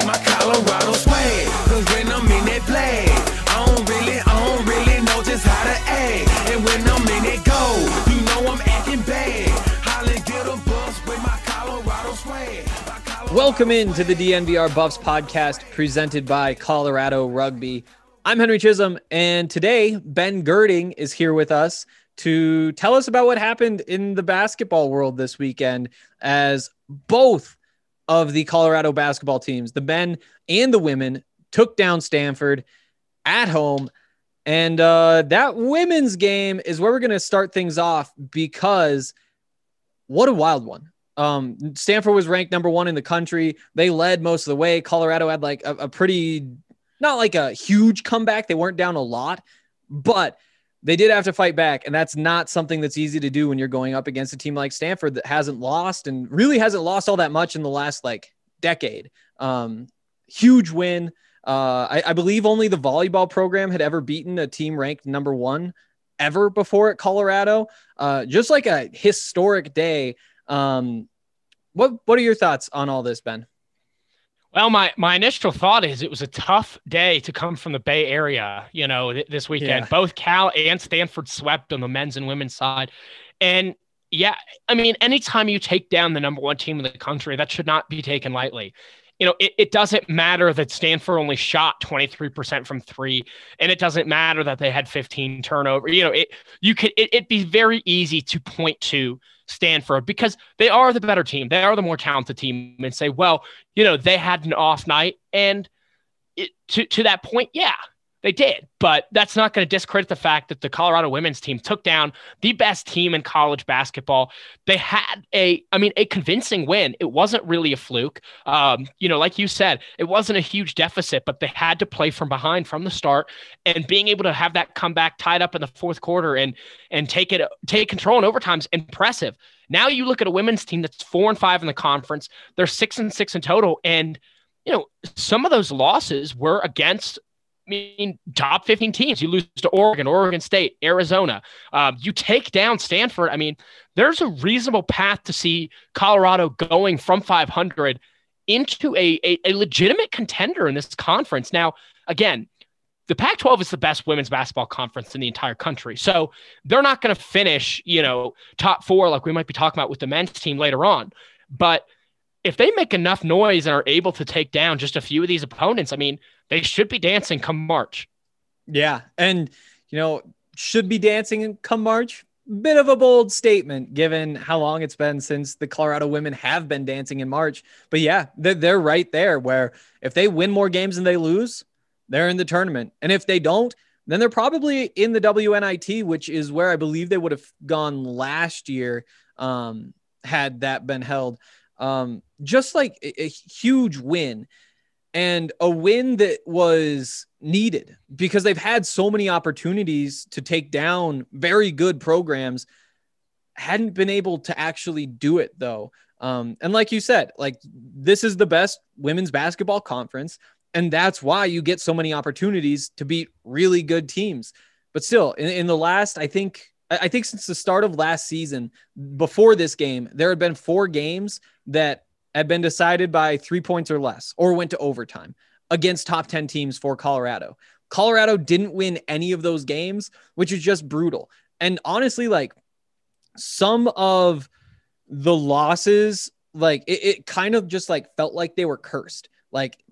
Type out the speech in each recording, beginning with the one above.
Like my Colorado swag. Cause when I'm in that flag, I don't really, I don't really know just how to act. And when I'm in it go, you know I'm acting bad. Holly get a bus with my Colorado swag. Welcome into the DNVR Buffs podcast presented by Colorado Rugby. I'm Henry Chisholm, and today Ben Gerding is here with us to tell us about what happened in the basketball world this weekend as both of the Colorado basketball teams, the men and the women, took down Stanford at home. And uh, that women's game is where we're going to start things off because what a wild one. Um, Stanford was ranked number one in the country. They led most of the way. Colorado had like a, a pretty, not like a huge comeback. They weren't down a lot, but they did have to fight back. And that's not something that's easy to do when you're going up against a team like Stanford that hasn't lost and really hasn't lost all that much in the last like decade. Um, huge win. Uh, I, I believe only the volleyball program had ever beaten a team ranked number one ever before at Colorado. Uh, just like a historic day. Um, what what are your thoughts on all this, Ben? Well, my my initial thought is it was a tough day to come from the Bay Area, you know, th- this weekend. Yeah. Both Cal and Stanford swept on the men's and women's side. And yeah, I mean, anytime you take down the number one team in the country, that should not be taken lightly. You know, it, it doesn't matter that Stanford only shot 23% from three, and it doesn't matter that they had 15 turnover. You know, it you could it, it'd be very easy to point to Stanford because they are the better team. They are the more talented team and say, well, you know, they had an off night. And it, to, to that point, yeah, they did. But that's not going to discredit the fact that the Colorado women's team took down the best team in college basketball. They had a, I mean, a convincing win. It wasn't really a fluke. Um, you know, like you said, it wasn't a huge deficit, but they had to play from behind from the start. And being able to have that comeback tied up in the fourth quarter and and take it take control in overtime is impressive. Now you look at a women's team that's four and five in the conference. They're six and six in total. And you know, some of those losses were against mean, top 15 teams. You lose to Oregon, Oregon State, Arizona. Um, you take down Stanford. I mean, there's a reasonable path to see Colorado going from 500 into a, a, a legitimate contender in this conference. Now, again, the Pac 12 is the best women's basketball conference in the entire country. So they're not going to finish, you know, top four like we might be talking about with the men's team later on. But if they make enough noise and are able to take down just a few of these opponents, I mean, they should be dancing come March. Yeah, and you know, should be dancing in come March. Bit of a bold statement given how long it's been since the Colorado women have been dancing in March. But yeah, they're, they're right there where if they win more games than they lose, they're in the tournament. And if they don't, then they're probably in the WNIT, which is where I believe they would have gone last year um, had that been held. Um, just like a, a huge win and a win that was needed because they've had so many opportunities to take down very good programs hadn't been able to actually do it though. Um, and like you said like this is the best women's basketball conference and that's why you get so many opportunities to beat really good teams. But still in, in the last i think I I think since the start of last season, before this game, there had been four games that had been decided by three points or less or went to overtime against top 10 teams for Colorado. Colorado didn't win any of those games, which is just brutal. And honestly, like some of the losses, like it, it kind of just like felt like they were cursed. Like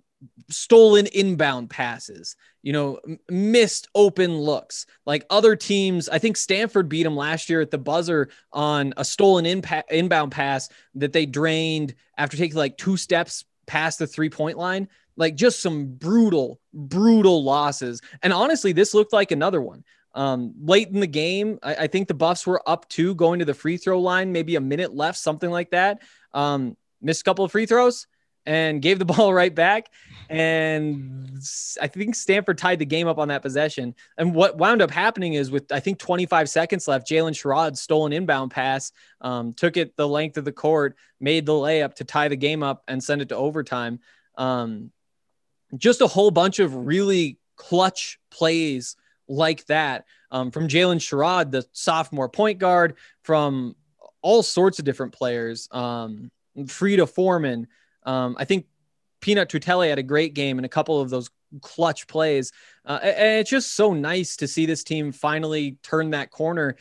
stolen inbound passes, you know, missed open looks. Like other teams, I think Stanford beat them last year at the buzzer on a stolen inpa- inbound pass that they drained after taking like two steps past the three point line. Like just some brutal, brutal losses. And honestly, this looked like another one. Um, late in the game, I, I, think the Buffs were up two going to the free throw line, maybe a minute left, something like that. Um, missed a couple of free throws and gave the ball right back. And I think Stanford tied the game up on that possession. And what wound up happening is with, I think, 25 seconds left, Jaylyn Sherrod stole an inbound pass, um, took it the length of the court, made the layup to tie the game up and send it to overtime. Um, just a whole bunch of really clutch plays like that um, from Jaylyn Sherrod, the sophomore point guard, from all sorts of different players. Um, Frida Formann. Um, I think Peanut Tuitele had a great game and a couple of those clutch plays. Uh, and it's just so nice to see this team finally turn that corner.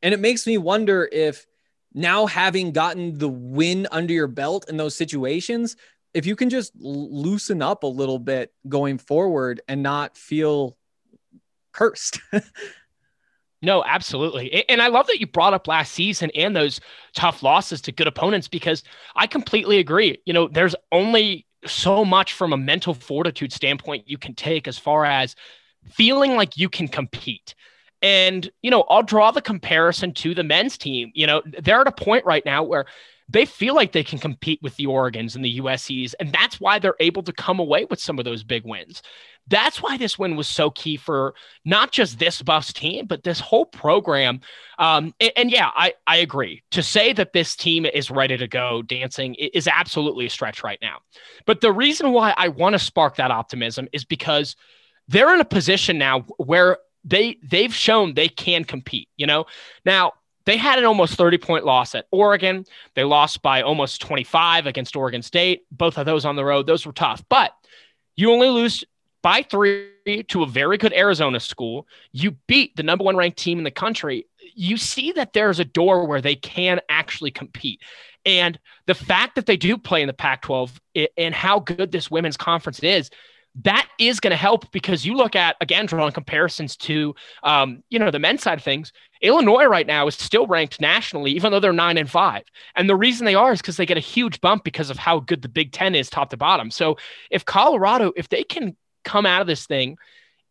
And it makes me wonder if now having gotten the win under your belt in those situations, if you can just loosen up a little bit going forward and not feel cursed. No, absolutely. And I love that you brought up last season and those tough losses to good opponents because I completely agree. You know, there's only so much from a mental fortitude standpoint you can take as far as feeling like you can compete. And, you know, I'll draw the comparison to the men's team. You know, they're at a point right now where they feel like they can compete with the Oregons and the USCs. And that's why they're able to come away with some of those big wins. That's why this win was so key for not just this Buffs team, but this whole program. Um, and, and, yeah, I, I agree. To say that this team is ready to go dancing is absolutely a stretch right now. But the reason why I want to spark that optimism is because they're in a position now where they they've shown they can compete. You know, now they had an almost 30 point loss at Oregon. They lost by almost 25 against Oregon State. Both of those on the road, those were tough. But you only lose by three to a very good Arizona school. You beat the number one ranked team in the country. You see that there's a door where they can actually compete. And the fact that they do play in the Pac 12 and how good this women's conference is, that is going to help because you look at again drawing comparisons to um, you know the men's side of things illinois right now is still ranked nationally even though they're nine and five. And the reason they are is because they get a huge bump because of how good the big ten is top to bottom. So if colorado if they can come out of this thing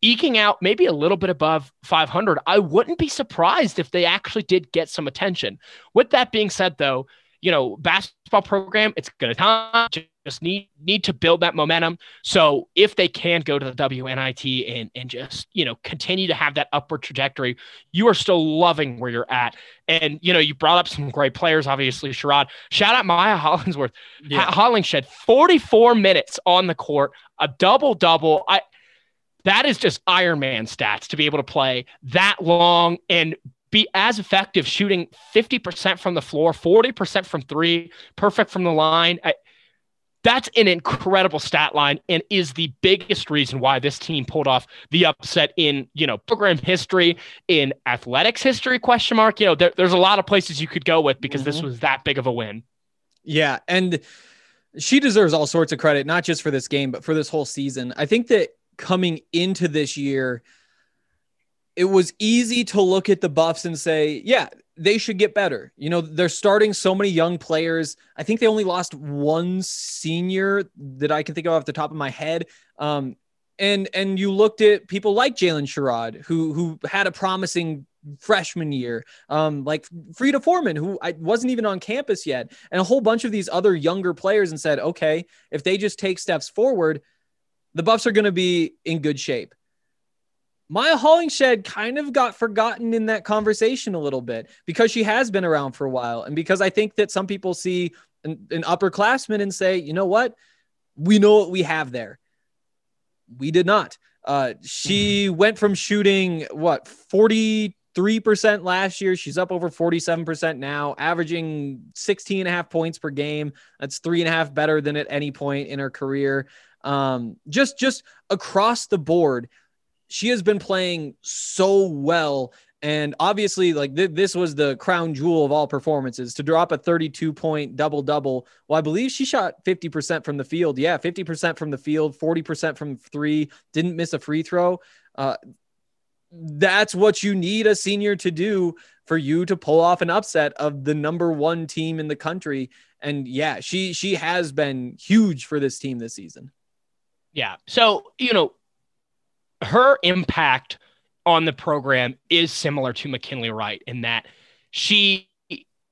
eking out maybe a little bit above 500 i wouldn't be surprised if they actually did get some attention. With that being said though you know, basketball program, it's going to just need need to build that momentum. So if they can go to the WNIT and and just you know continue to have that upward trajectory, you are still loving where you're at. And you know, you brought up some great players, obviously. Sherrod, shout out Maya Hollingsworth, yeah. Hollingshed, 44 minutes on the court, a double double. I that is just Iron Man stats to be able to play that long and be as effective shooting 50% from the floor, 40% from three, perfect from the line. I, that's an incredible stat line and is the biggest reason why this team pulled off the upset in, you know, program history, in athletics history, question mark. You know, there, there's a lot of places you could go with because mm-hmm. this was that big of a win. Yeah. And she deserves all sorts of credit, not just for this game, but for this whole season. I think that coming into this year, it was easy to look at the Buffs and say, yeah, they should get better. You know, they're starting so many young players. I think they only lost one senior that I can think of off the top of my head. Um, and and you looked at people like Jaylyn Sherrod, who who had a promising freshman year, um, like Frida Formann, who I wasn't even on campus yet, and a whole bunch of these other younger players, and said, okay, if they just take steps forward, the Buffs are going to be in good shape. Mya Hollingshed kind of got forgotten in that conversation a little bit because she has been around for a while. And because I think that some people see an, an upperclassman and say, you know what? We know what we have there. We did not. Uh, she mm-hmm. went from shooting what 43% last year. She's up over 47% now, averaging 16 and a half points per game. That's three and a half better than at any point in her career. Um, just, just across the board she has been playing so well. And obviously, like th- this was the crown jewel of all performances to drop a 32 point double double. Well, I believe she shot 50% from the field. Yeah, 50% from the field, 40% from three, didn't miss a free throw. Uh, that's what you need a senior to do for you to pull off an upset of the number one team in the country. And yeah, she she has been huge for this team this season. Yeah. So, you know, her impact on the program is similar to McKinley Wright in that she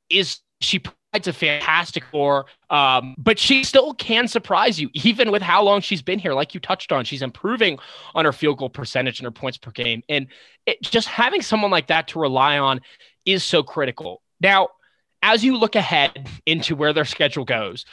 is she provides a fantastic core, um, but she still can surprise you, even with how long she's been here. Like you touched on, she's improving on her field goal percentage and her points per game, and it, just having someone like that to rely on is so critical. Now, as you look ahead into where their schedule goes,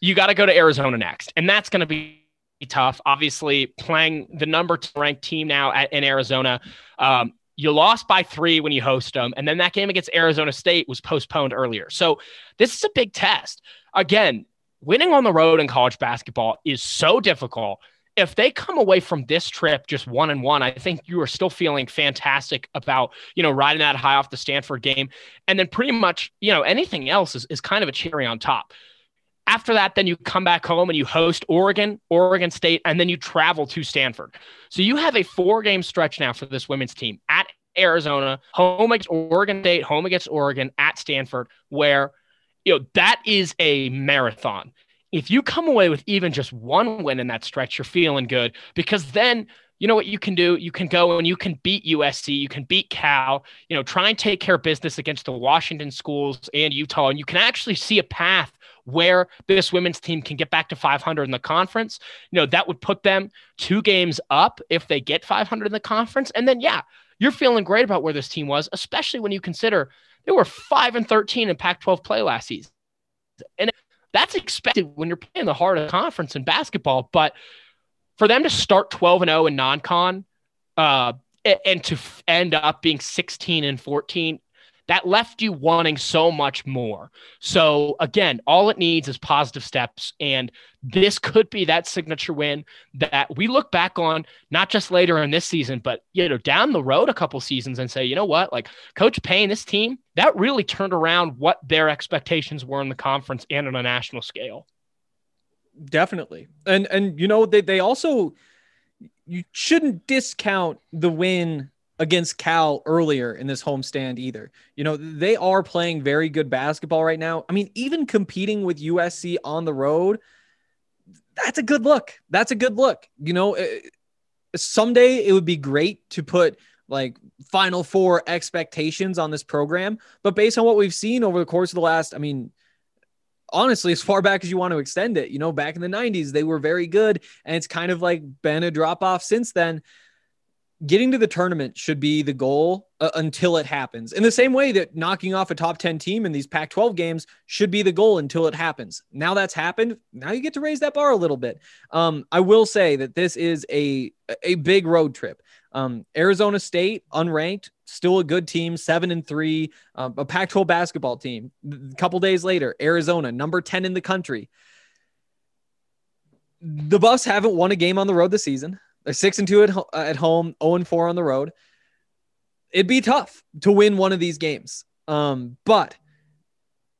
you got to go to Arizona next, and that's going to be tough. Obviously, playing the number two ranked team now at, in Arizona. Um, you lost by three when you host them, and then that game against Arizona State was postponed earlier. So this is a big test. Again, winning on the road in college basketball is so difficult. If they come away from this trip just one and one, I think you are still feeling fantastic about, you know, riding that high off the Stanford game. And then pretty much, you know, anything else is, is kind of a cherry on top. After that, then you come back home and you host Oregon, Oregon State, and then you travel to Stanford. So you have a four game stretch now for this women's team at Arizona, home against Oregon State, home against Oregon, at Stanford, where you know that is a marathon. If you come away with even just one win in that stretch, you're feeling good because then you know what you can do? You can go and you can beat USC, you can beat Cal, you know, try and take care of business against the Washington schools and Utah, and you can actually see a path where this women's team can get back to 500 in the conference. You know, that would put them two games up if they get 500 in the conference. And then, yeah, you're feeling great about where this team was, especially when you consider they were 5 and 13 in Pac 12 play last season. And that's expected when you're playing the heart of the conference in basketball. But for them to start 12 and 0 in non con, uh, and to end up being 16 and 14 that left you wanting so much more. So again, all it needs is positive steps. And this could be that signature win that we look back on, not just later in this season, but you know, down the road a couple seasons and say, you know what, like Coach Payne, this team, that really turned around what their expectations were in the conference and on a national scale. Definitely. And and you know, they they also you shouldn't discount the win against Cal earlier in this homestand either. You know, they are playing very good basketball right now. I mean, even competing with USC on the road, that's a good look. That's a good look. You know, eh, someday it would be great to put like final four expectations on this program, but based on what we've seen over the course of the last, I mean, honestly, as far back as you want to extend it, you know, back in the 90s, they were very good. And it's kind of like been a drop off since then getting to the tournament should be the goal uh, until it happens. In the same way that knocking off a top 10 team in these Pac 12 games should be the goal until it happens. Now that's happened. Now you get to raise that bar a little bit. Um, I will say that this is a, a big road trip. Um, Arizona State, unranked, still a good team, seven and three, um, a Pac 12 basketball team. A couple days later, Arizona, number 10 in the country. The Buffs haven't won a game on the road this season. They're six and two at, ho- at home, zero oh and four on the road. It'd be tough to win one of these games. Um, but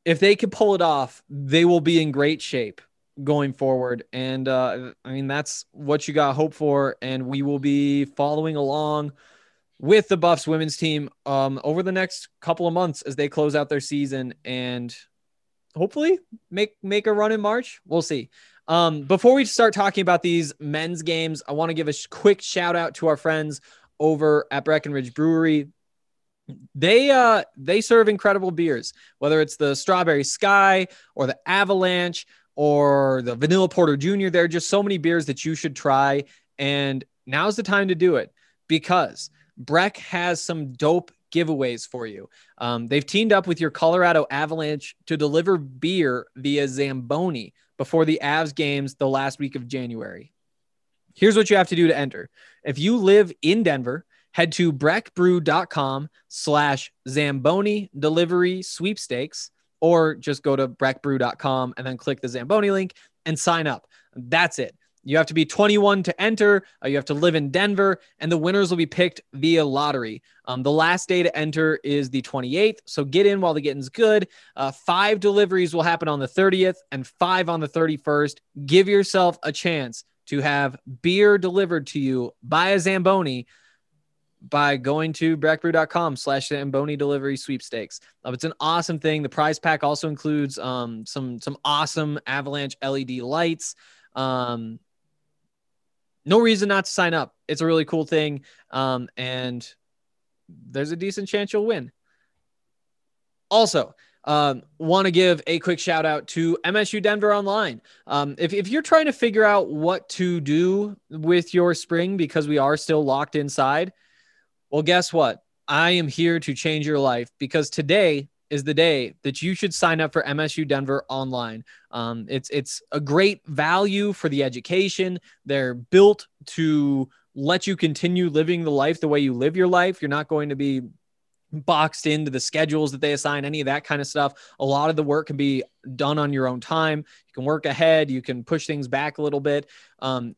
if they can pull it off, they will be in great shape going forward. And uh, I mean, that's what you got hope for. And we will be following along with the Buffs women's team um, over the next couple of months as they close out their season and hopefully make make a run in March. We'll see. Um, before we start talking about these men's games, I want to give a quick shout out to our friends over at Breckenridge Brewery. They uh they serve incredible beers, whether it's the Strawberry Sky or the Avalanche or the Vanilla Porter Jr. There are just so many beers that you should try, and now's the time to do it because Breck has some dope giveaways for you. Um, they've teamed up with your Colorado Avalanche to deliver beer via Zamboni before the Avs games the last week of January. Here's what you have to do to enter. If you live in Denver, head to breckbrew.com slash Zamboni delivery sweepstakes, or just go to breckbrew.com and then click the Zamboni link and sign up. That's it. You have to be 21 to enter. Uh, you have to live in Denver, and the winners will be picked via lottery. Um, the last day to enter is the 28th. So get in while the getting's good. Uh, five deliveries will happen on the 30th and five on the 31st. Give yourself a chance to have beer delivered to you by a Zamboni by going to breckbrew.com slash Zamboni delivery sweepstakes. Uh, it's an awesome thing. The prize pack also includes um, some some awesome avalanche LED lights. Um, no reason not to sign up. It's a really cool thing. Um, and there's a decent chance you'll win. Also, um, want to give a quick shout out to MSU Denver Online. Um, if, if you're trying to figure out what to do with your spring because we are still locked inside, well, guess what? I am here to change your life because today is the day that you should sign up for MSU Denver online. Um, it's it's a great value for the education. They're built to let you continue living the life the way you live your life. You're not going to be boxed into the schedules that they assign, any of that kind of stuff. A lot of the work can be done on your own time. You can work ahead, you can push things back a little bit. Um,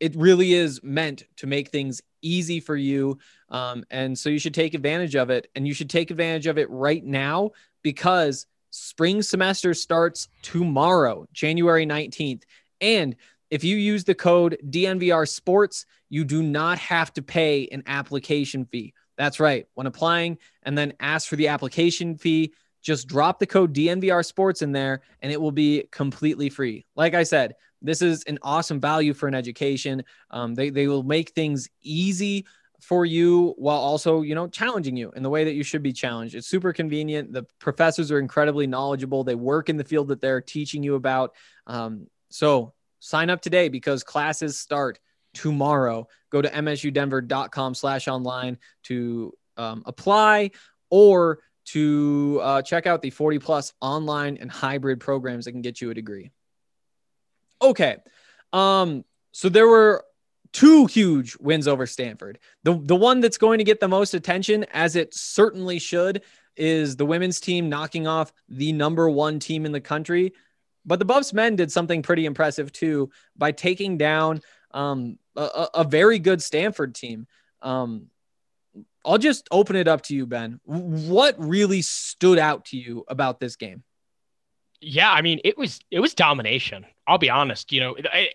it really is meant to make things easy for you. Um, and so you should take advantage of it. And you should take advantage of it right now because spring semester starts tomorrow, January 19th. And if you use the code DNVR Sports, you do not have to pay an application fee. That's right. When applying and then ask for the application fee, just drop the code DNVR Sports in there and it will be completely free. Like I said, this is an awesome value for an education. Um, they, they will make things easy for you while also, you know, challenging you in the way that you should be challenged. It's super convenient. The professors are incredibly knowledgeable. They work in the field that they're teaching you about. Um, so sign up today because classes start tomorrow. Go to msudenver.com slash online to um, apply or to uh, check out the 40 plus online and hybrid programs that can get you a degree. Okay. Um, so there were two huge wins over Stanford. The, the one that's going to get the most attention, as it certainly should, is the women's team knocking off the number one team in the country. But the Buffs men did something pretty impressive too by taking down um, a, a, very good Stanford team. Um, I'll just open it up to you, Ben. What really stood out to you about this game? Yeah, I mean, it was it was domination. I'll be honest. You know, I,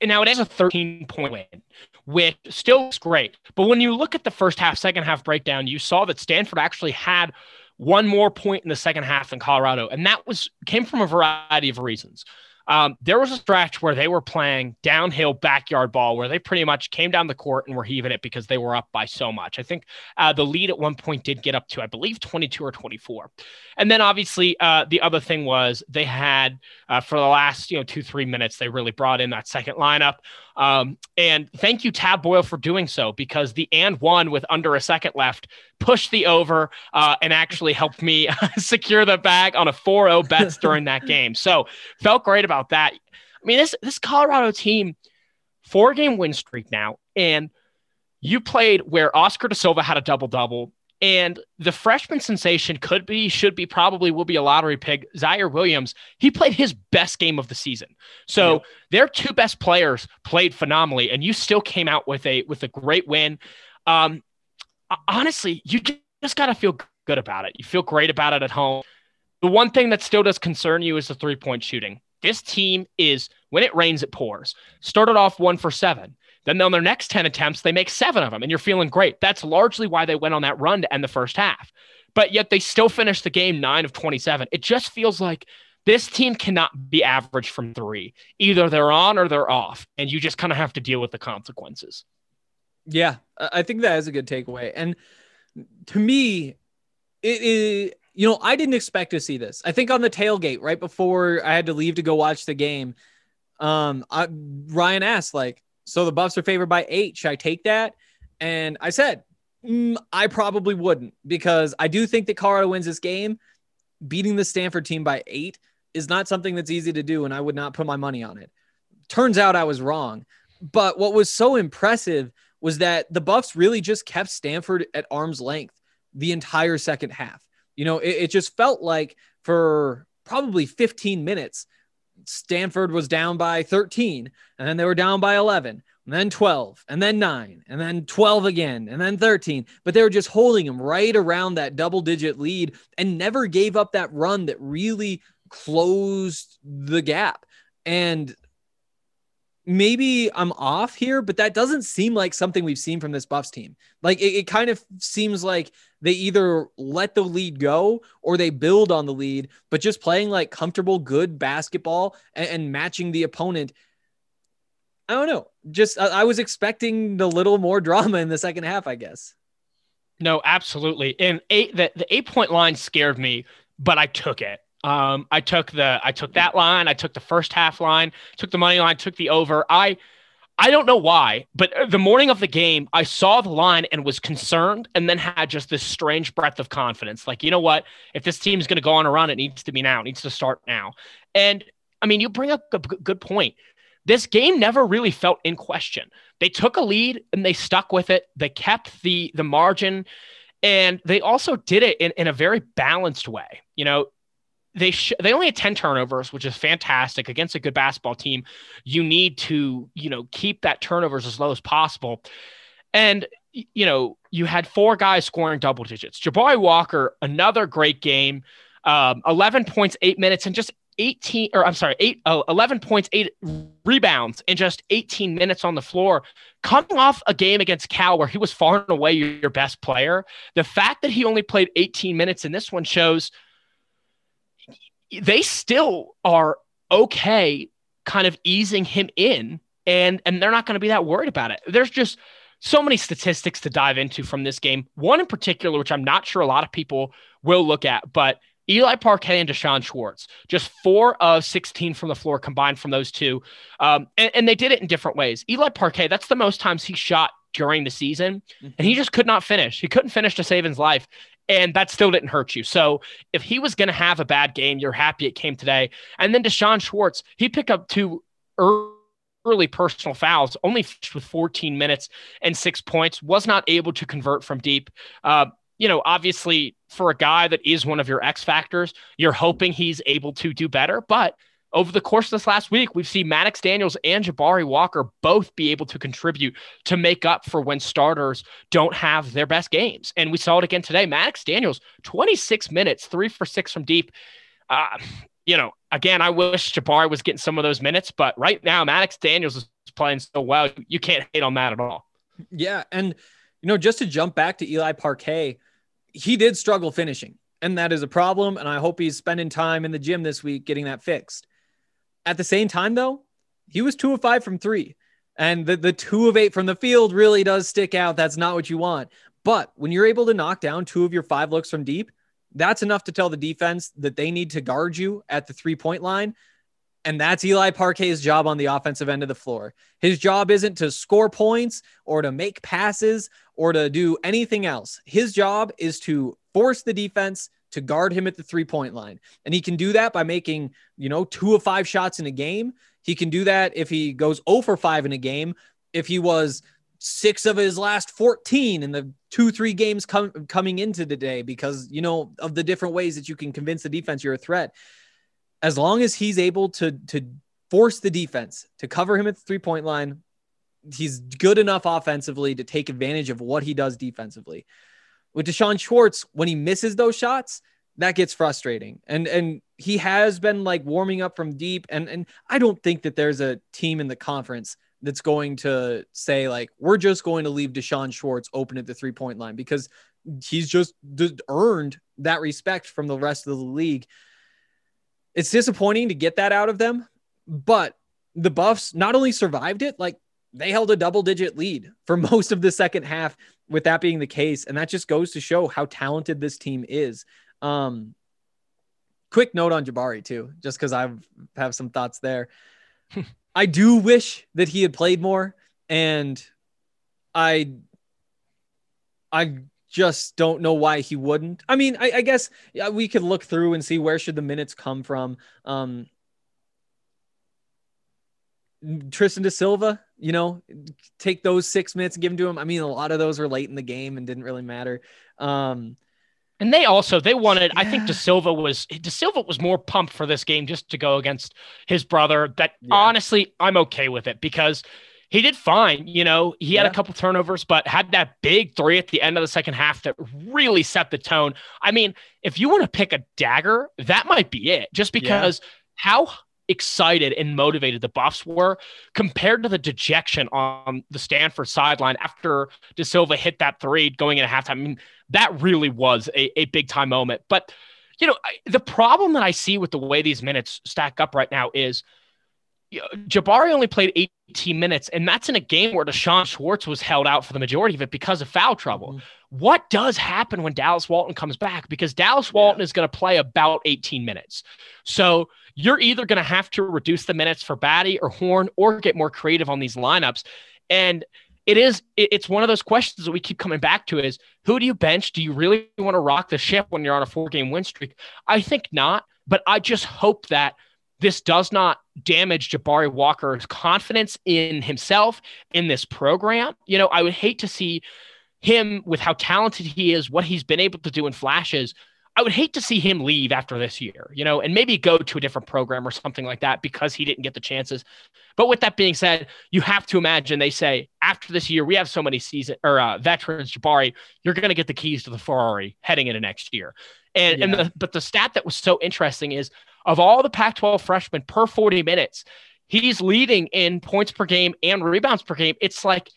and now it is a 13 point win, which still is great. But when you look at the first half, second half breakdown, you saw that Stanford actually had one more point in the second half than Colorado, and that was came from a variety of reasons. Um, there was a stretch where they were playing downhill backyard ball where they pretty much came down the court and were heaving it because they were up by so much. I think uh, the lead at one point did get up to, I believe, 22 or 24. And then obviously uh, the other thing was they had uh, for the last you know two three minutes they really brought in that second lineup. Um, and thank you, Tad Boyle, for doing so because the and one with under a second left pushed the over uh, and actually helped me secure the bag on a 4 0 bets during that game. So felt great about that. I mean, this, this Colorado team, four game win streak now. And you played where Oscar da Silva had a double double. And the freshman sensation could be, should be, probably will be a lottery pick. Ziaire Williams, he played his best game of the season. So their two best players played phenomenally, and you still came out with a with a great win. Um, honestly, you just got to feel good about it. You feel great about it at home. The one thing that still does concern you is the three point shooting. This team is, when it rains, it pours. Started off one for seven. Then on their next 10 attempts, they make seven of them, and you're feeling great. That's largely why they went on that run to end the first half. But yet they still finished the game nine of 27. It just feels like this team cannot be average from three. Either they're on or they're off, and you just kind of have to deal with the consequences. Yeah, I think that is a good takeaway. And to me, it is, you know, I didn't expect to see this. I think on the tailgate right before I had to leave to go watch the game, um, I, Ryan asked, like, so the Buffs are favored by eight. Should I take that? And I said, mm, I probably wouldn't because I do think that Colorado wins this game. Beating the Stanford team by eight is not something that's easy to do, and I would not put my money on it. Turns out I was wrong. But what was so impressive was that the Buffs really just kept Stanford at arm's length the entire second half. You know, it, it just felt like for probably 15 minutes, Stanford was down by 13, and then they were down by 11, and then 12, and then 9, and then 12 again, and then 13. But they were just holding them right around that double digit lead and never gave up that run that really closed the gap. And maybe I'm off here, but that doesn't seem like something we've seen from this Buffs team. Like it, it, kind of seems like they either let the lead go or they build on the lead, but just playing like comfortable, good basketball and, and matching the opponent. I don't know. Just I, I was expecting a little more drama in the second half, I guess. No, absolutely. And eight the, the eight point line scared me, but I took it. Um, I took the I took that line. I took the first half line. Took the money line. Took the over. I I don't know why, but the morning of the game, I saw the line and was concerned, and then had just this strange breath of confidence. Like, you know what? If this team's going to go on a run, it needs to be now. It needs to start now. And I mean, you bring up a good point. This game never really felt in question. They took a lead and they stuck with it. They kept the the margin, and they also did it in, in a very balanced way. You know, they sh- they only had 10 turnovers which is fantastic against a good basketball team. You need to you know keep that turnovers as low as possible. And you know you had four guys scoring double digits. Jabari walker another great game. Um, 11 points 8 minutes and just 18 or I'm sorry, 8 uh, 11 points, 8 rebounds in just 18 minutes on the floor. Coming off a game against Cal where he was far and away your best player, the fact that he only played 18 minutes in this one shows they still are okay kind of easing him in and and they're not going to be that worried about it. There's just so many statistics to dive into from this game. One in particular, which I'm not sure a lot of people will look at, but Eli Parquet and D'Shawn Schwartz, just four of 16 from the floor combined from those two. Um, and, and, they did it in different ways. Eli Parquet, that's the most times he shot during the season, mm-hmm. and he just could not finish. He couldn't finish to save his life and that still didn't hurt you. So if he was going to have a bad game, you're happy it came today. And then D'Shawn Schwartz, he picked up two early personal fouls, only with 14 minutes and six points, was not able to convert from deep. Uh, you know, obviously, for a guy that is one of your X factors, you're hoping he's able to do better, but over the course of this last week, we've seen Maddox Daniels and Jabari Walker both be able to contribute to make up for when starters don't have their best games. And we saw it again today. Maddox Daniels, 26 minutes, three for six from deep. Uh, you know, again, I wish Jabari was getting some of those minutes, but right now, Maddox Daniels is playing so well. You can't hate on that at all. Yeah. And, you know, just to jump back to Eli Parquet, he did struggle finishing, and that is a problem. And I hope he's spending time in the gym this week getting that fixed. At the same time, though, he was two of five from three. And the, the two of eight from the field really does stick out. That's not what you want. But when you're able to knock down two of your five looks from deep, that's enough to tell the defense that they need to guard you at the three point line. And that's Eli Parquet's job on the offensive end of the floor. His job isn't to score points or to make passes or to do anything else. His job is to force the defense to guard him at the three point line. And he can do that by making, you know, two of five shots in a game. He can do that if he goes 0 for 5 in a game. If he was six of his last 14 in the two, three games com- coming into today because, you know, of the different ways that you can convince the defense you're a threat. As long as he's able to, to force the defense to cover him at the three point line, he's good enough offensively to take advantage of what he does defensively with D'Shawn Schwartz, when he misses those shots, that gets frustrating. And and he has been like warming up from deep. And and I don't think that there's a team in the conference that's going to say like we're just going to leave D'Shawn Schwartz open at the three point line because he's just earned that respect from the rest of the league. It's disappointing to get that out of them, but the Buffs not only survived it, like they held a double digit lead for most of the second half with that being the case and that just goes to show how talented this team is. Um quick note on jabari too just because i have some thoughts there. I do wish that he had played more and i i just don't know why he wouldn't. I mean i, I guess we could look through and see where should the minutes come from. Um Tristan da Silva, you know, take those six minutes and give them to him. I mean, a lot of those were late in the game and didn't really matter. Um, and they also they wanted. Yeah. I think da Silva was da Silva was more pumped for this game just to go against his brother. That yeah. honestly, I'm okay with it because he did fine. You know, he had a couple turnovers, but had that big three at the end of the second half that really set the tone. I mean, if you want to pick a dagger, that might be it. Just because how excited and motivated the Buffs were compared to the dejection on the Stanford sideline after da Silva hit that three going into halftime. I mean, that really was a, a big time moment. But, you know, the problem that I see with the way these minutes stack up right now is Jabari only played 18 minutes, and that's in a game where D'Shawn Schwartz was held out for the majority of it because of foul trouble. Mm-hmm. What does happen when Dallas Walton comes back? Because Dallas Walton yeah. is going to play about 18 minutes. So you're either going to have to reduce the minutes for Battey or Horne or get more creative on these lineups. And it is it's one of those questions that we keep coming back to is who do you bench? Do you really want to rock the ship when you're on a four game win streak? I think not, but I just hope that this does not damage Jabari Walker's confidence in himself in this program. You know, I would hate to see him with how talented he is, what he's been able to do in flashes I would hate to see him leave after this year, you know, and maybe go to a different program or something like that because he didn't get the chances. But with that being said, you have to imagine they say after this year, we have so many season or uh, veterans, Jabari, you're going to get the keys to the Ferrari heading into next year. And yeah. and the, but the stat that was so interesting is of all the Pac-12 freshmen per 40 minutes, he's leading in points per game and rebounds per game. It's like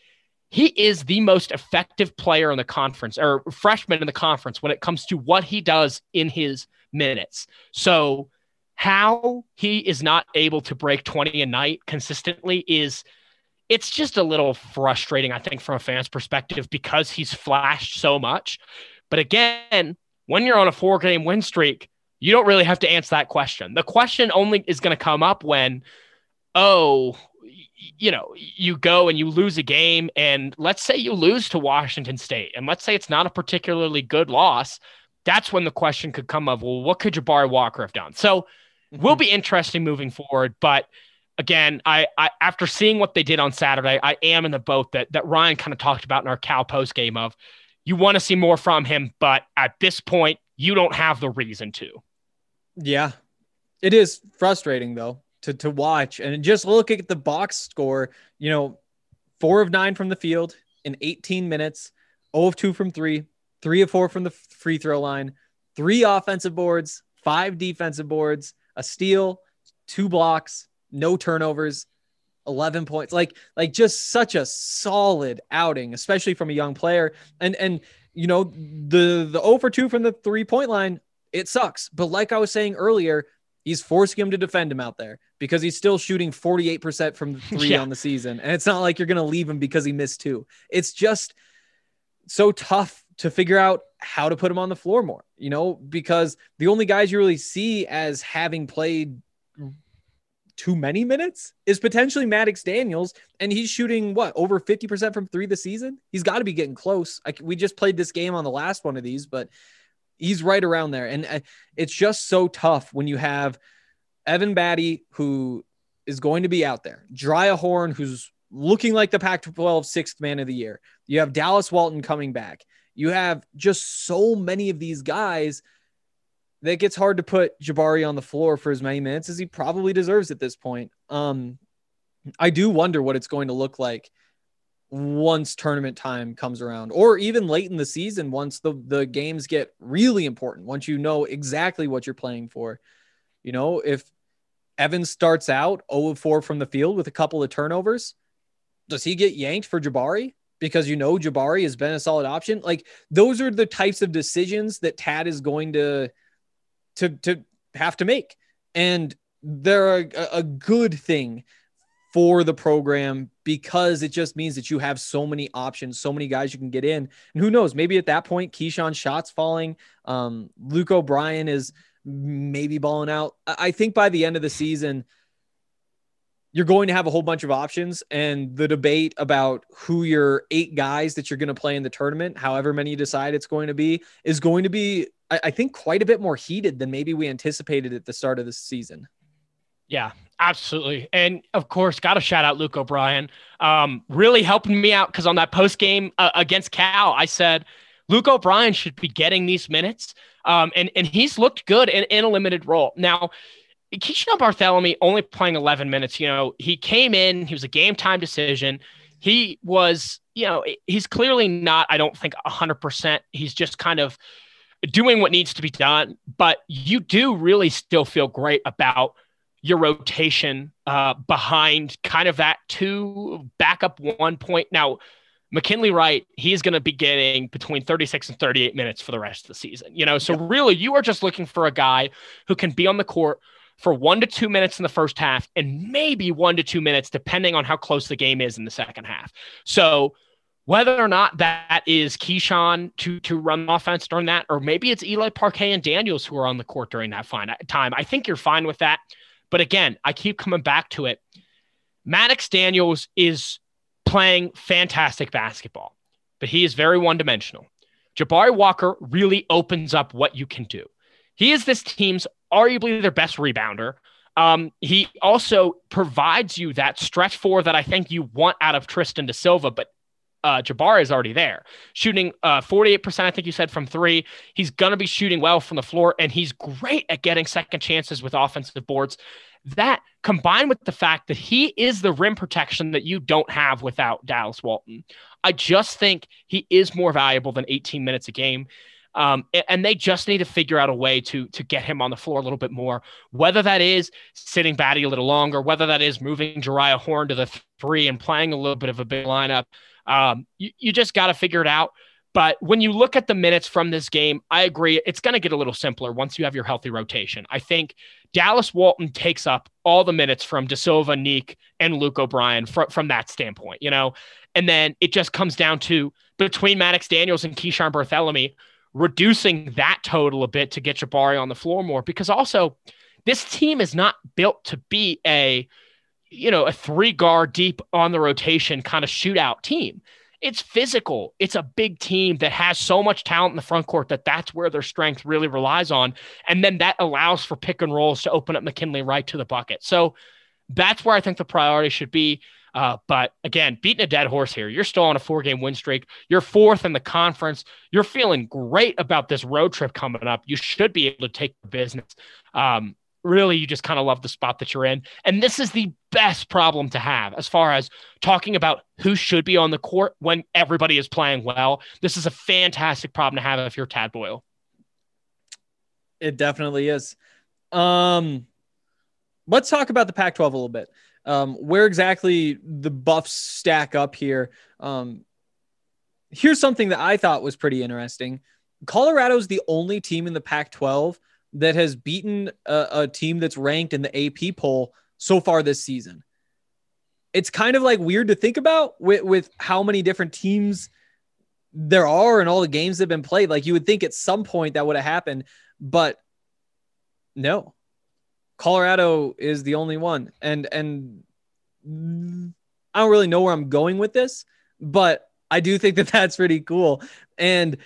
he is the most effective player in the conference or freshman in the conference when it comes to what he does in his minutes. So, how he is not able to break 20 a night consistently is it's just a little frustrating, I think, from a fan's perspective because he's flashed so much. But again, when you're on a four game win streak, you don't really have to answer that question. The question only is going to come up when, oh, you know, you go and you lose a game, and let's say you lose to Washington State, and let's say it's not a particularly good loss. That's when the question could come of, well, what could Jabari Walker have done? So, mm-hmm. will be interesting moving forward. But again, I, I after seeing what they did on Saturday, I am in the boat that that Ryan kind of talked about in our Cal post game of you want to see more from him, but at this point, you don't have the reason to. Yeah, it is frustrating though to to watch and just look at the box score. You know, four of nine from the field in 18 minutes, 0 of two from three, three of four from the free throw line, three offensive boards, five defensive boards, a steal, two blocks, no turnovers. 11 points like like just such a solid outing especially from a young player and and you know the the 0 for 2 from the three point line it sucks but like i was saying earlier he's forcing him to defend him out there because he's still shooting 48% from three yeah. on the season. And it's not like you're going to leave him because he missed two. It's just so tough to figure out how to put him on the floor more, you know, because the only guys you really see as having played too many minutes is potentially Maddox Daniels. And he's shooting what over 50% from three this season. He's got to be getting close. I, we just played this game on the last one of these, but he's right around there. And uh, it's just so tough when you have Evan Battey, who is going to be out there, Jeriah Horne, who's looking like the Pac 12 sixth man of the year. You have Dallas Walton coming back. You have just so many of these guys that it gets hard to put Jabari on the floor for as many minutes as he probably deserves at this point. Um, I do wonder what it's going to look like once tournament time comes around or even late in the season once the the games get really important once you know exactly what you're playing for. You know if Evans starts out 0 of 4 from the field with a couple of turnovers does he get yanked for Jabari? Because you know Jabari has been a solid option. Like those are the types of decisions that Tad is going to to to have to make. And they're a, a good thing for the program because it just means that you have so many options, so many guys you can get in. And who knows, maybe at that point, Keeshawn shots falling. Um, Luke O'Brien is maybe balling out. I think by the end of the season, you're going to have a whole bunch of options. And the debate about who your eight guys that you're going to play in the tournament, however many you decide it's going to be, is going to be, I, think, quite a bit more heated than maybe we anticipated at the start of the season. Yeah, absolutely. And of course, got to shout out Luke O'Brien, um, really helping me out because on that post game uh, against Cal, I said Luke O'Brien should be getting these minutes. Um, and, and he's looked good in, in a limited role. Now, Keeshawn Barthelemy only playing 11 minutes. You know, he came in, he was a game time decision. He was, you know, he's clearly not, I don't think 100%. He's just kind of doing what needs to be done. But you do really still feel great about your rotation uh, behind kind of that two backup one point. Now, McKinley Wright, he's going to be getting between 36 and 38 minutes for the rest of the season. You know, so yep. really you are just looking for a guy who can be on the court for one to two minutes in the first half and maybe one to two minutes, depending on how close the game is in the second half. So whether or not that is Keeshawn to to run offense during that, or maybe it's Eli Parquet and Daniels who are on the court during that fine time. I think you're fine with that. But again, I keep coming back to it. Maddox Daniels is playing fantastic basketball, but he is very one dimensional. Jabari Walker really opens up what you can do. He is this team's arguably their best rebounder. Um, he also provides you that stretch four that I think you want out of Tristan da Silva, but uh, Jabari is already there, shooting uh, 48%, I think you said, from three. He's going to be shooting well from the floor, and he's great at getting second chances with offensive boards. That combined with the fact that he is the rim protection that you don't have without Dallas Walton, I just think he is more valuable than 18 minutes a game. Um, and they just need to figure out a way to to get him on the floor a little bit more. Whether that is sitting Battey a little longer, whether that is moving Jeriah Horne to the three and playing a little bit of a big lineup, um, you, you just got to figure it out. But when you look at the minutes from this game, I agree. It's going to get a little simpler once you have your healthy rotation. I think Dallas Walton takes up all the minutes from Silva, Neek, and Luke O'Brien fr- from that standpoint, you know? And then it just comes down to between Maddox Daniels and Keeshawn Barthelemy, reducing that total a bit to get Jabari on the floor more. Because also, this team is not built to be a, you know, a three guard deep on the rotation kind of shootout team it's physical. It's a big team that has so much talent in the front court that that's where their strength really relies on. And then that allows for pick and rolls to open up McKinley Wright to the bucket. So that's where I think the priority should be. Uh, but again, beating a dead horse here. You're still on a four game win streak. You're fourth in the conference. You're feeling great about this road trip coming up. You should be able to take the business. Um, really you just kind of love the spot that you're in. And this is the best problem to have as far as talking about who should be on the court when everybody is playing well. This is a fantastic problem to have if you're Tad Boyle. It definitely is. Um, let's talk about the Pac 12 a little bit. Um, where exactly the buffs stack up here. Um, here's something that I thought was pretty interesting. Colorado's the only team in the Pac 12 that has beaten a, a team that's ranked in the AP poll so far this season. It's kind of like weird to think about with, with how many different teams there are and all the games that have been played. Like you would think at some point that would have happened, but no. Colorado is the only one. And and I don't really know where I'm going with this, but I do think that that's pretty cool. And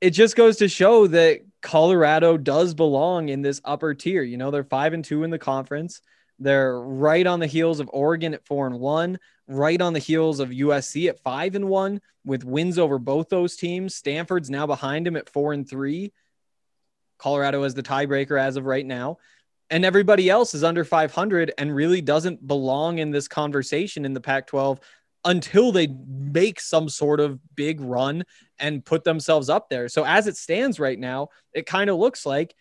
it just goes to show that Colorado does belong in this upper tier. You know, they're five and two in the conference. They're right on the heels of Oregon at four and one, right on the heels of USC at five and one, with wins over both those teams. Stanford's now behind him at four and three. Colorado is the tiebreaker as of right now. And everybody else is under 500 and really doesn't belong in this conversation in the Pac 12 until they make some sort of big run and put themselves up there. So as it stands right now, it kind of looks like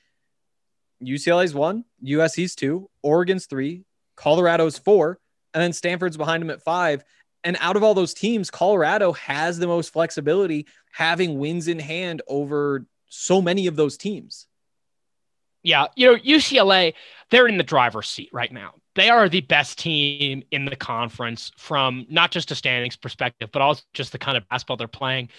UCLA's one, USC's two, Oregon's three, Colorado's four, and then Stanford's behind them at five. And out of all those teams, Colorado has the most flexibility, having wins in hand over so many of those teams. Yeah, you know, UCLA, they're in the driver's seat right now they are the best team in the conference from not just a standings perspective, but also just the kind of basketball they're playing.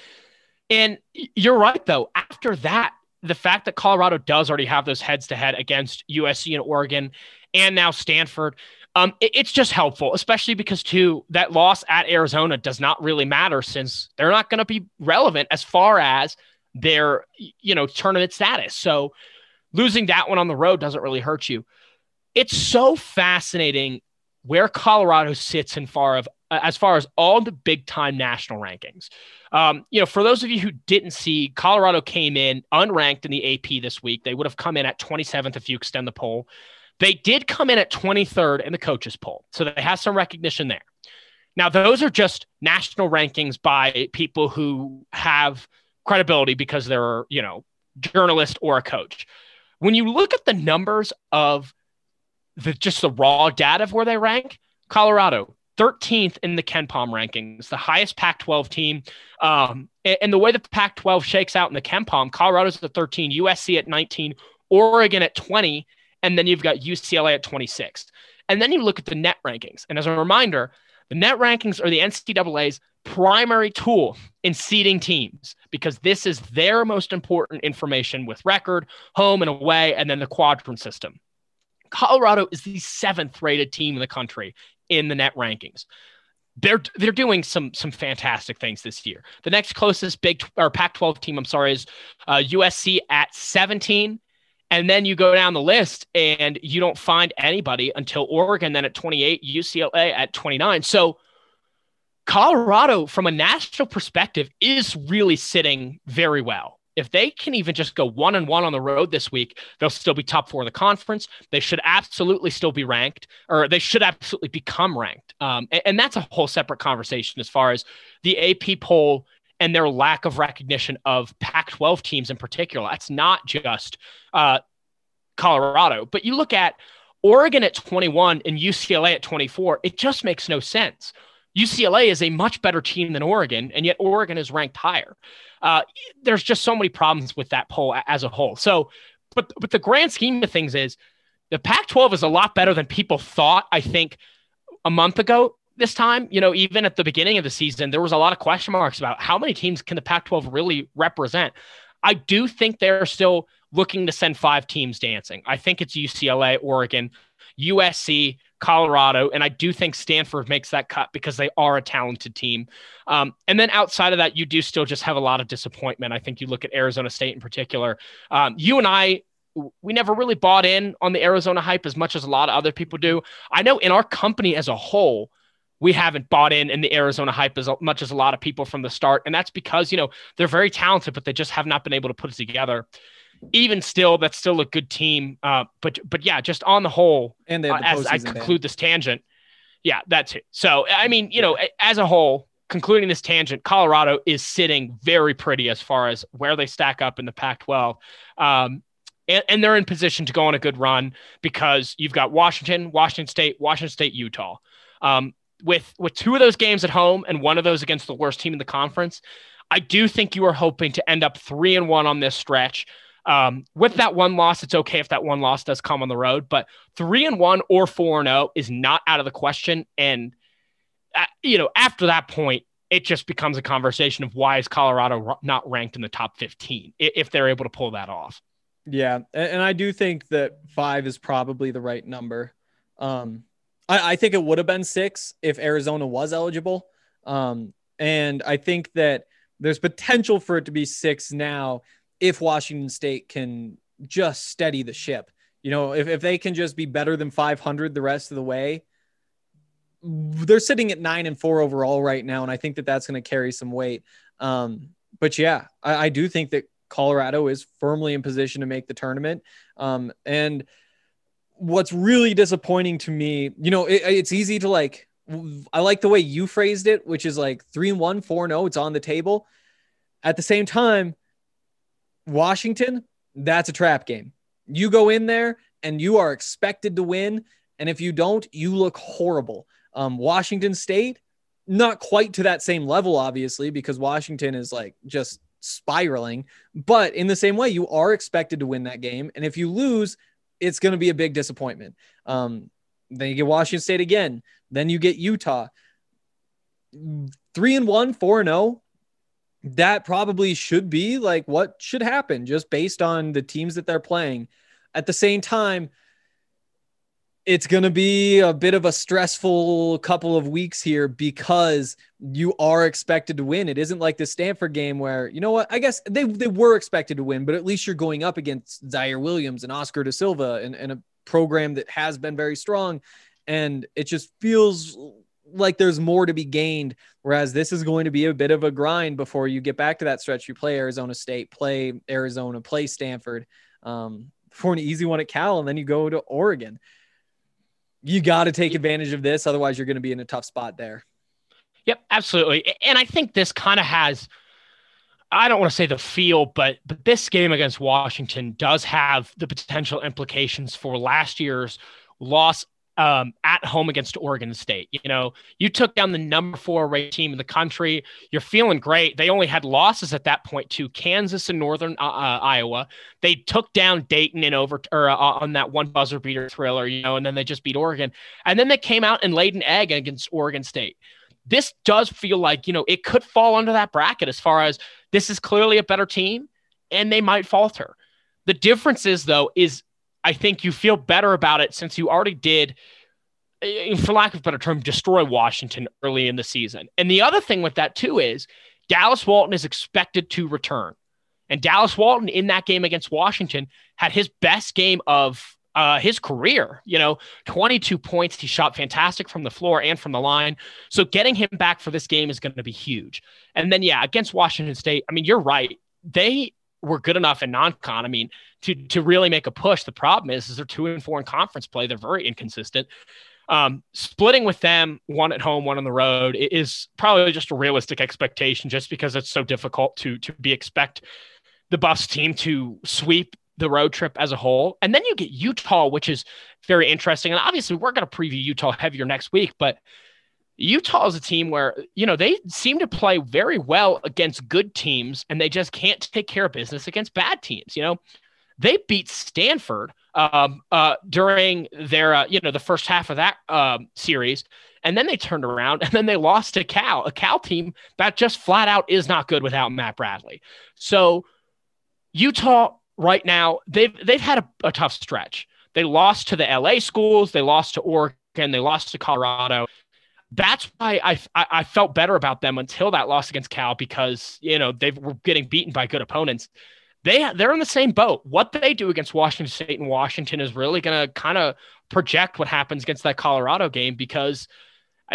And you're right, though. After that, the fact that Colorado does already have those heads to head against USC and Oregon and now Stanford, um, it, it's just helpful, especially because, too, that loss at Arizona does not really matter since they're not going to be relevant as far as their, you know, tournament status. So losing that one on the road doesn't really hurt you it's so fascinating where Colorado sits in far of as far as all the big time national rankings. Um, you know, for those of you who didn't see, Colorado came in unranked in the AP this week. They would have come in at 27th if you extend the poll. They did come in at 23rd in the coaches poll, so they have some recognition there. Now, those are just national rankings by people who have credibility because they're, you know, journalist or a coach. When you look at the numbers of the just the raw data of where they rank, Colorado 13th in the KenPom rankings, the highest Pac-12 team. Um, and, and, the way the Pac-12 shakes out in the KenPom, Colorado's at 13, USC at 19, Oregon at 20, and then you've got UCLA at 26. And then you look at the net rankings. And as a reminder, the net rankings are the NCAA's primary tool in seeding teams because this is their most important information with record, home and away, and then the quadrant system. Colorado is the seventh rated team in the country in the net rankings. They're they're doing some some fantastic things this year. The next closest Big or Pac-12 team, I'm sorry, is uh, USC at 17, and then you go down the list and you don't find anybody until Oregon, then at 28, UCLA at 29. So Colorado, from a national perspective, is really sitting very well. If they can even just go one and one on the road this week, they'll still be top four in the conference. They should absolutely still be ranked, or they should absolutely become ranked. Um, and, and that's a whole separate conversation as far as the AP poll and their lack of recognition of Pac 12 teams in particular. That's not just uh, Colorado, but you look at Oregon at 21 and UCLA at 24, it just makes no sense. UCLA is a much better team than Oregon, and yet Oregon is ranked higher. Uh, there's just so many problems with that poll as a whole. So, but but the grand scheme of things is the Pac-12 is a lot better than people thought. I think a month ago this time, you know, even at the beginning of the season, there was a lot of question marks about how many teams can the Pac-12 really represent. I do think they're still looking to send five teams dancing. I think it's UCLA, Oregon, USC, Colorado, and I do think Stanford makes that cut because they are a talented team. Um, and then outside of that, you do still just have a lot of disappointment. I think you look at Arizona State in particular. Um, you and I, we never really bought in on the Arizona hype as much as a lot of other people do. I know in our company as a whole, we haven't bought in in the Arizona hype as much as a lot of people from the start. And that's because, you know, they're very talented, but they just have not been able to put it together even still, that's still a good team. Uh, but but yeah, just on the whole, and uh, as I conclude this tangent, yeah, that's it. So I mean, you know, as a whole, concluding this tangent, Colorado is sitting very pretty as far as where they stack up in the Pac-12. Um, and, and, they're in position to go on a good run because you've got Washington, Washington State, Washington State, Utah. Um, with with two of those games at home and one of those against the worst team in the conference, I do think you are hoping to end up three and one on this stretch. Um, with that one loss, it's okay if that one loss does come on the road, but three and one or four and zero oh is not out of the question. And uh, you know, after that point, it just becomes a conversation of why is Colorado not ranked in the top fifteen if they're able to pull that off. Yeah, and I do think that five is probably the right number. Um, I, I think it would have been six if Arizona was eligible. Um, and I think that there's potential for it to be six now if Washington State can just steady the ship. You know, if, if they can just be better than 500 the rest of the way, they're sitting at nine and four overall right now. And I think that that's going to carry some weight. Um, but yeah, I, I, do think that Colorado is firmly in position to make the tournament. Um, and what's really disappointing to me, you know, it, it's easy to like, I like the way you phrased it, which is like three and one, four and oh, it's on the table. At the same time, Washington, that's a trap game. You go in there and you are expected to win. And if you don't, you look horrible. Um, Washington State, not quite to that same level, obviously, because Washington is like just spiraling. But in the same way, you are expected to win that game. And if you lose, it's going to be a big disappointment. Um, then you get Washington State again. Then you get Utah. Three and one, four and zero. Oh that probably should be like what should happen just based on the teams that they're playing. At the same time, it's going to be a bit of a stressful couple of weeks here because you are expected to win. It isn't like the Stanford game where, you know what, I guess they, they were expected to win, but at least you're going up against Ziaire Williams and Oscar da Silva and, and a program that has been very strong. And it just feels like there's more to be gained. Whereas this is going to be a bit of a grind before you get back to that stretch. You play Arizona State, play Arizona, play Stanford um, for an easy one at Cal, and then you go to Oregon. You got to take advantage of this. Otherwise, you're going to be in a tough spot there. Yep, absolutely. And I think this kind of has. I don't want to say the feel, but but this game against Washington does have the potential implications for last year's loss um, at home against Oregon State. You know, you took down the number four ranked team in the country. You're feeling great. They only had losses at that point to Kansas and Northern uh, uh, Iowa. They took down Dayton in over or uh, on that one buzzer beater thriller, you know, and then they just beat Oregon. And then they came out and laid an egg against Oregon State. This does feel like, you know, it could fall under that bracket as far as this is clearly a better team and they might falter. The difference is, though, is I think you feel better about it since you already did, eh, for lack of a better term, destroy Washington early in the season. And the other thing with that, too, is Dallas Walton is expected to return. And Dallas Walton in that game against Washington had his best game of uh, his career. You know, 22 points. He shot fantastic from the floor and from the line. So getting him back for this game is going to be huge. And then, yeah, against Washington State, I mean, you're right. They were good enough in non-con. I mean, to to really make a push. The problem is, is they're two and four in conference play. They're very inconsistent. Um, splitting with them, one at home, one on the road, is probably just a realistic expectation, just because it's so difficult to to be expect the Buffs team to sweep the road trip as a whole. And then you get Utah, which is very interesting. And obviously, we're going to preview Utah heavier next week, but Utah is a team where, you know, they seem to play very well against good teams and they just can't take care of business against bad teams. You know, they beat Stanford um, uh, during their, uh, you know, the first half of that um, series. And then they turned around and then they lost to Cal, a Cal team that just flat out is not good without Matt Bradley. So Utah right now, they've, they've had a, a tough stretch. They lost to the LA schools, they lost to Oregon, they lost to Colorado that's why I, I, I felt better about them until that loss against Cal because you know they were getting beaten by good opponents. They they're in the same boat. What they do against Washington State and Washington is really going to kind of project what happens against that Colorado game because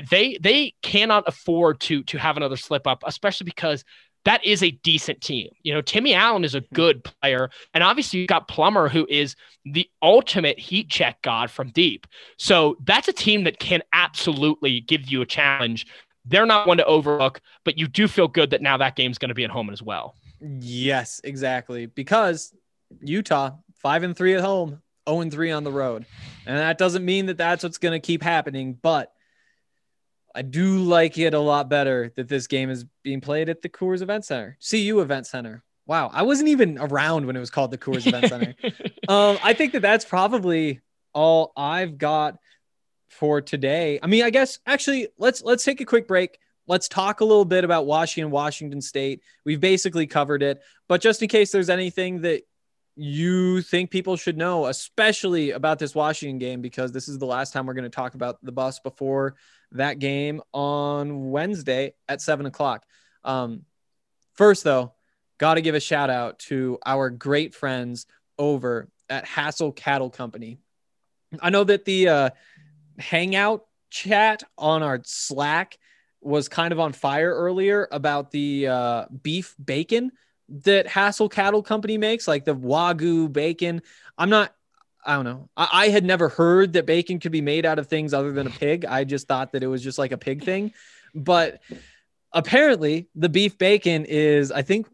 they they cannot afford to to have another slip up, especially because that is a decent team. You know, Timmy Allen is a good player. And obviously, you've got Plummer, who is the ultimate heat check god from deep. So that's a team that can absolutely give you a challenge. They're not one to overlook, but you do feel good that now that game's going to be at home as well. Yes, exactly. Because Utah, five and three at home, 0 and three on the road. And that doesn't mean that that's what's going to keep happening, but I do like it a lot better that this game is being played at the Coors Event Center, CU Event Center. Wow, I wasn't even around when it was called the Coors Event Center. um, I think that that's probably all I've got for today. I mean, I guess actually let's let's take a quick break. Let's talk a little bit about Washington, Washington State. We've basically covered it, but just in case there's anything that you think people should know, especially about this Washington game, because this is the last time we're going to talk about the bus before that game on Wednesday at seven o'clock. Um, first, though, got to give a shout out to our great friends over at Hassel Cattle Company. I know that the uh, Hangout chat on our Slack was kind of on fire earlier about the uh, beef bacon that Hassel Cattle Company makes, like the Wagyu bacon. I'm not I don't know. I, I, had never heard that bacon could be made out of things other than a pig. I just thought that it was just like a pig thing. But apparently, the beef bacon is, I think,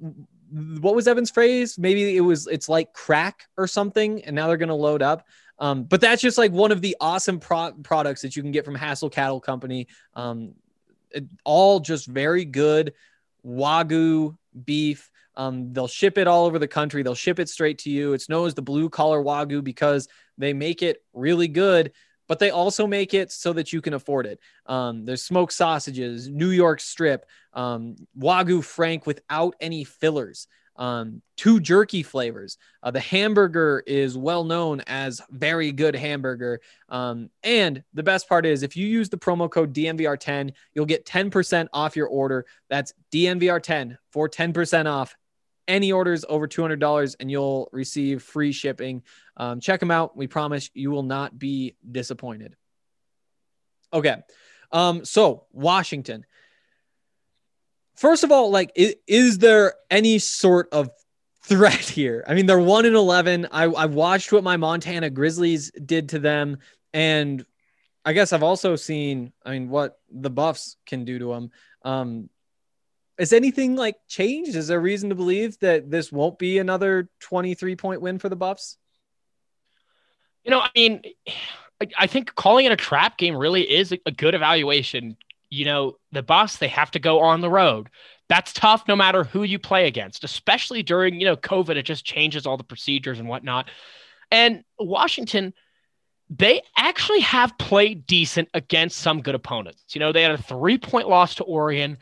what was Evan's phrase? Maybe it was, it's like crack or something. And now they're going to load up. Um, but that's just like one of the awesome pro- products that you can get from Hassel Cattle Company. Um, it, all just very good Wagyu beef um, they'll ship it all over the country. They'll ship it straight to you. It's known as the blue collar Wagyu because they make it really good, but they also make it so that you can afford it. Um, there's smoked sausages, New York strip, um, Wagyu Frank without any fillers. Um, two jerky flavors. Uh, the hamburger is well known as very good hamburger. Um, and the best part is if you use the promo code DNVR10, you'll get 10% off your order. That's DNVR10 for 10% off any orders over $200 and you'll receive free shipping. Um, check them out. We promise you will not be disappointed. Okay. Um, so Washington. First of all, like, is, is there any sort of threat here? I mean, they're one in 11. I, watched what my Montana Grizzlies did to them. And I guess I've also seen, I mean, what the Buffs can do to them. Um, is anything like changed? Is there reason to believe that this won't be another 23 point win for the Buffs? You know, I mean, I, think calling it a trap game really is a, a good evaluation. You know, the Buffs they have to go on the road. That's tough no matter who you play against, especially during, you know, COVID. It just changes all the procedures and whatnot. And Washington, they actually have played decent against some good opponents. You know, they had a three point loss to Oregon.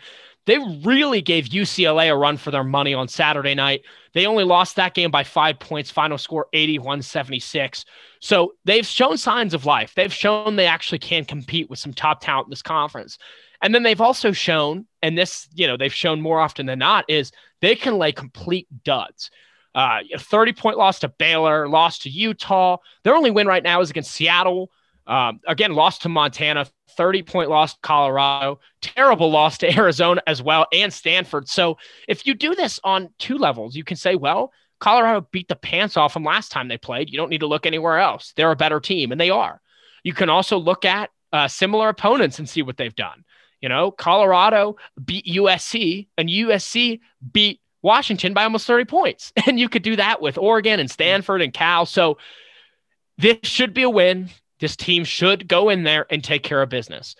They really gave UCLA a run for their money on Saturday night. They only lost that game by five points, final score 81 76. So they've shown signs of life. They've shown they actually can compete with some top talent in this conference. And then they've also shown, and this, you know, they've shown more often than not, is they can lay complete duds. Uh, 30 point loss to Baylor, loss to Utah. Their only win right now is against Seattle. Um, again, lost to Montana, 30 point loss to Colorado, terrible loss to Arizona as well, and Stanford. So if you do this on two levels, you can say, well, Colorado beat the pants off them last time they played. You don't need to look anywhere else. They're a better team, and they are. You can also look at uh, similar opponents and see what they've done. You know, Colorado beat USC, and USC beat Washington by almost 30 points. And you could do that with Oregon and Stanford and Cal. So this should be a win. This team should go in there and take care of business.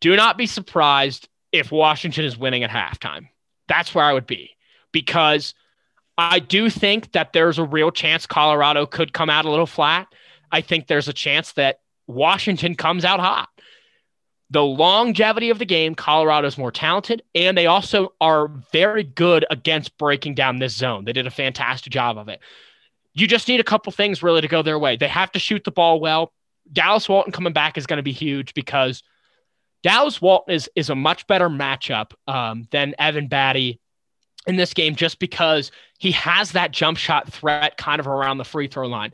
Do not be surprised if Washington is winning at halftime. That's where I would be because I do think that there's a real chance Colorado could come out a little flat. I think there's a chance that Washington comes out hot. The longevity of the game, Colorado is more talented, and they also are very good against breaking down this zone. They did a fantastic job of it you just need a couple things really to go their way. They have to shoot the ball well. Dallas Walton coming back is going to be huge because Dallas Walton is is a much better matchup um, than Evan Battey in this game just because he has that jump shot threat kind of around the free throw line.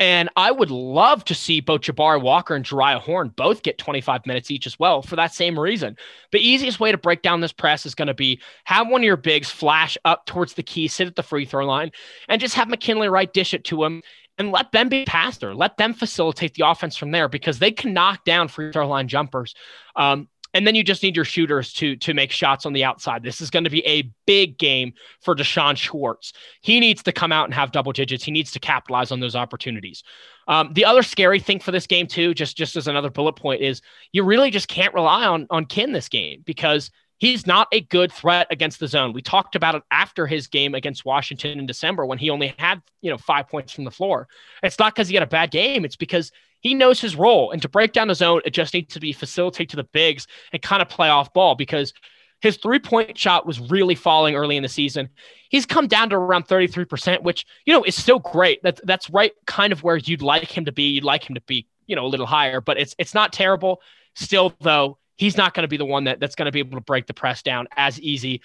And I would love to see both Jabari Walker and Jeriah Horne both get 25 minutes each as well for that same reason. The easiest way to break down this press is going to be have one of your bigs flash up towards the key, sit at the free throw line, and just have McKinley Wright dish it to him and let them be passer. Let them facilitate the offense from there because they can knock down free throw line jumpers. Um, and then you just need your shooters to to make shots on the outside. This is going to be a big game for D'Shawn Schwartz. He needs to come out and have double digits. He needs to capitalize on those opportunities. Um, the other scary thing for this game too, just just as another bullet point, is you really just can't rely on on Kin this game because he's not a good threat against the zone. We talked about it after his game against Washington in December when he only had, you know, five points from the floor. It's not because he had a bad game. It's because he knows his role. And to break down the zone, it just needs to be facilitate to the bigs and kind of play off ball because his three point shot was really falling early in the season. He's come down to around 33%, which, you know, is still great. That's, that's right kind of where you'd like him to be. You'd like him to be, you know, a little higher, but it's, it's not terrible. Still, though, he's not going to be the one that, that's going to be able to break the press down as easy.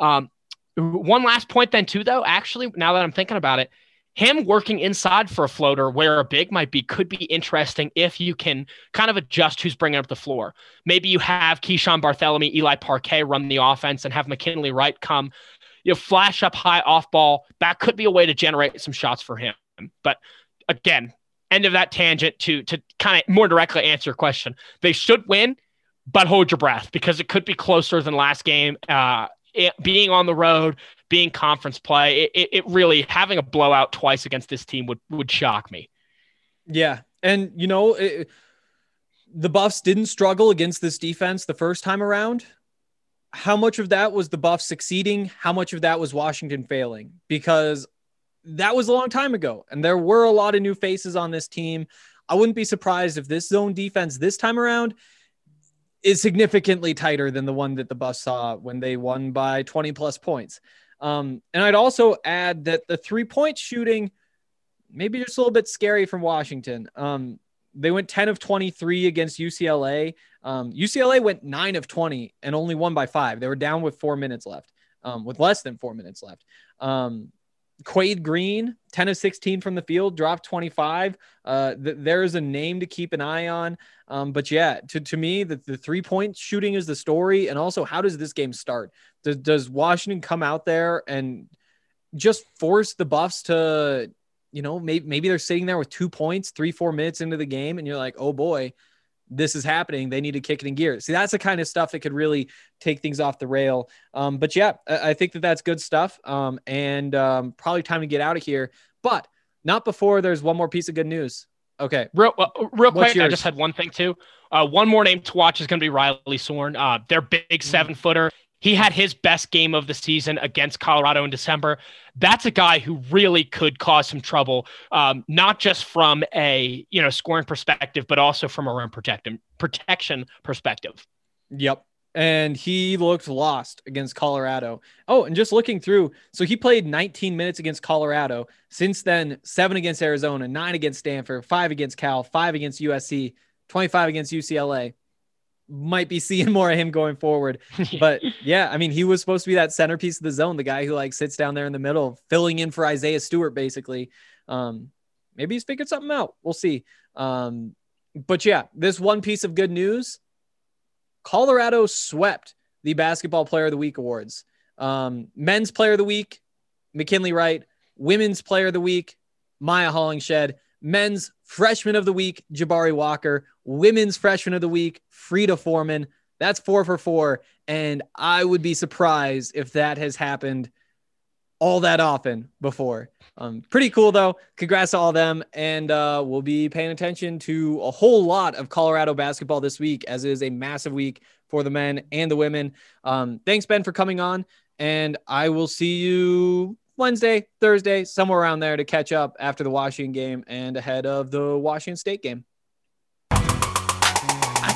Um, one last point, then, too, though, actually, now that I'm thinking about it, him working inside for a floater where a big might be could be interesting if you can kind of adjust who's bringing up the floor. Maybe you have Keeshawn Barthelemy, Eli Parquet run the offense and have McKinley Wright come, you know, flash up high off ball. That could be a way to generate some shots for him. But again, end of that tangent to to kind of more directly answer your question. They should win, but hold your breath because it could be closer than last game. Uh, it, being on the road, being conference play, it, it really having a blowout twice against this team would would shock me. Yeah, and you know, it, the Buffs didn't struggle against this defense the first time around. How much of that was the Buffs succeeding? How much of that was Washington failing? Because that was a long time ago, and there were a lot of new faces on this team. I wouldn't be surprised if this zone defense this time around is significantly tighter than the one that the Buffs saw when they won by 20 plus points. Um, and I'd also add that the three point shooting, maybe just a little bit scary from Washington. Um, they went 10 of 23 against UCLA. Um, UCLA went 9 of 20 and only won by five. They were down with four minutes left, um, with less than four minutes left. Quade Green, 10 of 16 from the field, dropped 25. Uh, th- there is a name to keep an eye on. Um, but yeah, to, to me, the, the three point shooting is the story. And also, how does this game start? Does, does Washington come out there and just force the Buffs to, you know, maybe, maybe they're sitting there with two points, three, four minutes into the game, and you're like, oh boy, this is happening. They need to kick it in gear. See, that's the kind of stuff that could really take things off the rail. Um, but yeah, I, I, think that that's good stuff. Um, and um, probably time to get out of here, but not before there's one more piece of good news. Okay. Real, uh, real What's quick, I just had one thing too. Uh, one more name to watch is going to be Riley Sorn. Uh, their big Mm-hmm. seven footer. He had his best game of the season against Colorado in December. That's a guy who really could cause some trouble, um, not just from a you know scoring perspective, but also from a rim protection protection perspective. Yep. And he looked lost against Colorado. Oh, and just looking through, so he played 19 minutes against Colorado. Since then, seven against Arizona, nine against Stanford, five against Cal, five against USC, 25 against UCLA. Might be seeing more of him going forward. But yeah, I mean, he was supposed to be that centerpiece of the zone, the guy who like sits down there in the middle, filling in for Isaiah Stewart, basically. Um, maybe he's figured something out. We'll see. Um, but yeah, this one piece of good news Colorado swept the Basketball Player of the Week awards. Um, men's Player of the Week, McKinley Wright. Women's Player of the Week, Mya Hollingshed. Men's Freshman of the Week, Jabari Walker. Women's Freshman of the Week, Frida Formann. That's four for four. And I would be surprised if that has happened all that often before. Um, pretty cool though. Congrats to all of them. And uh, we'll be paying attention to a whole lot of Colorado basketball this week, as it is a massive week for the men and the women. Um, thanks, Ben, for coming on. And I will see you Wednesday, Thursday, somewhere around there to catch up after the Washington game and ahead of the Washington State game.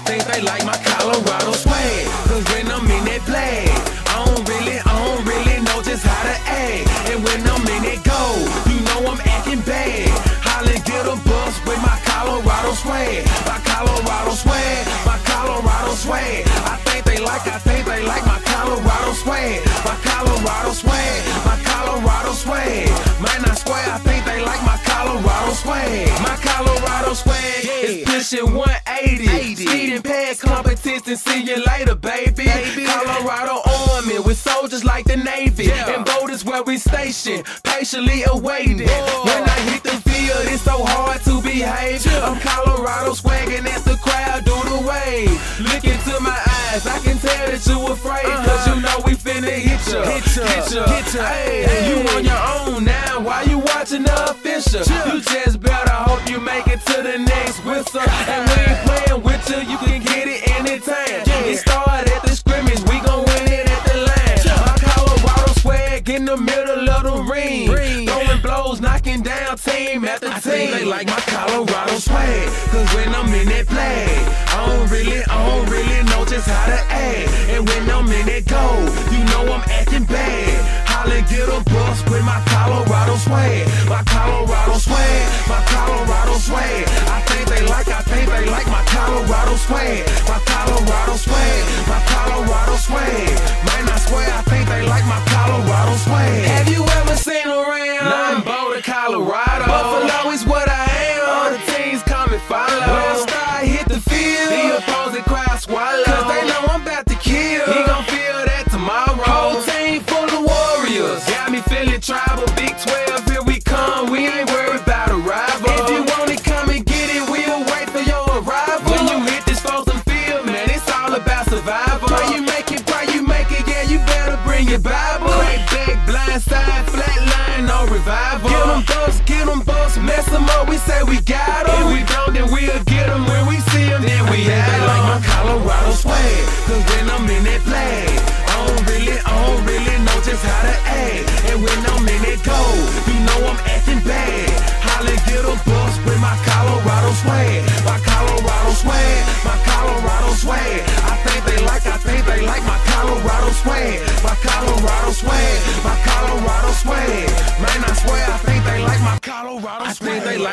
Think they like my Colorado swag. Cause when I'm in that flag, I don't really, I don't really know just how to act. And when I'm in that goal, you know I'm acting bad. Hollin' get a bus with my Colorado swag. My Colorado swag, my Colorado swag. I think they like, I think they like my Colorado swag. My Colorado swag, my Colorado swag. Man, I swear, I think they like my Colorado swag. My Colorado swag is pushing 180. Speeding past competition, see you later, baby. Colorado Army with soldiers like the Navy. And boat where we station, patiently awaiting. When I hit the field, it's so hard to behave. I'm Colorado swagging as the crowd do the wave. Look into my eyes, I can tell that you afraid. Cause you know we finna hit ya. Hit ya, hit ya, hit ya. Hey, hey. you on your own now. Why you watching the official? You just better hope you make it to the next whistle. And we ain't playing with you, you can get it anytime. It started at the scrimmage, we gon' win it at the line. My Colorado in the middle of the ring. Throwing blows, knocking down team after team. Think They like my Colorado swag. Cause when I'm in that flag, I don't really, I don't really know just how to act. And when I'm in that goal, you know I'm acting bad. Holla, get a bus with my Colorado swag. My Colorado swag, my Colorado swag. I they like, I think they like my Colorado swag. My Colorado swag, my Colorado swag. Man, I swear, I think they like my Colorado swag. Have you ever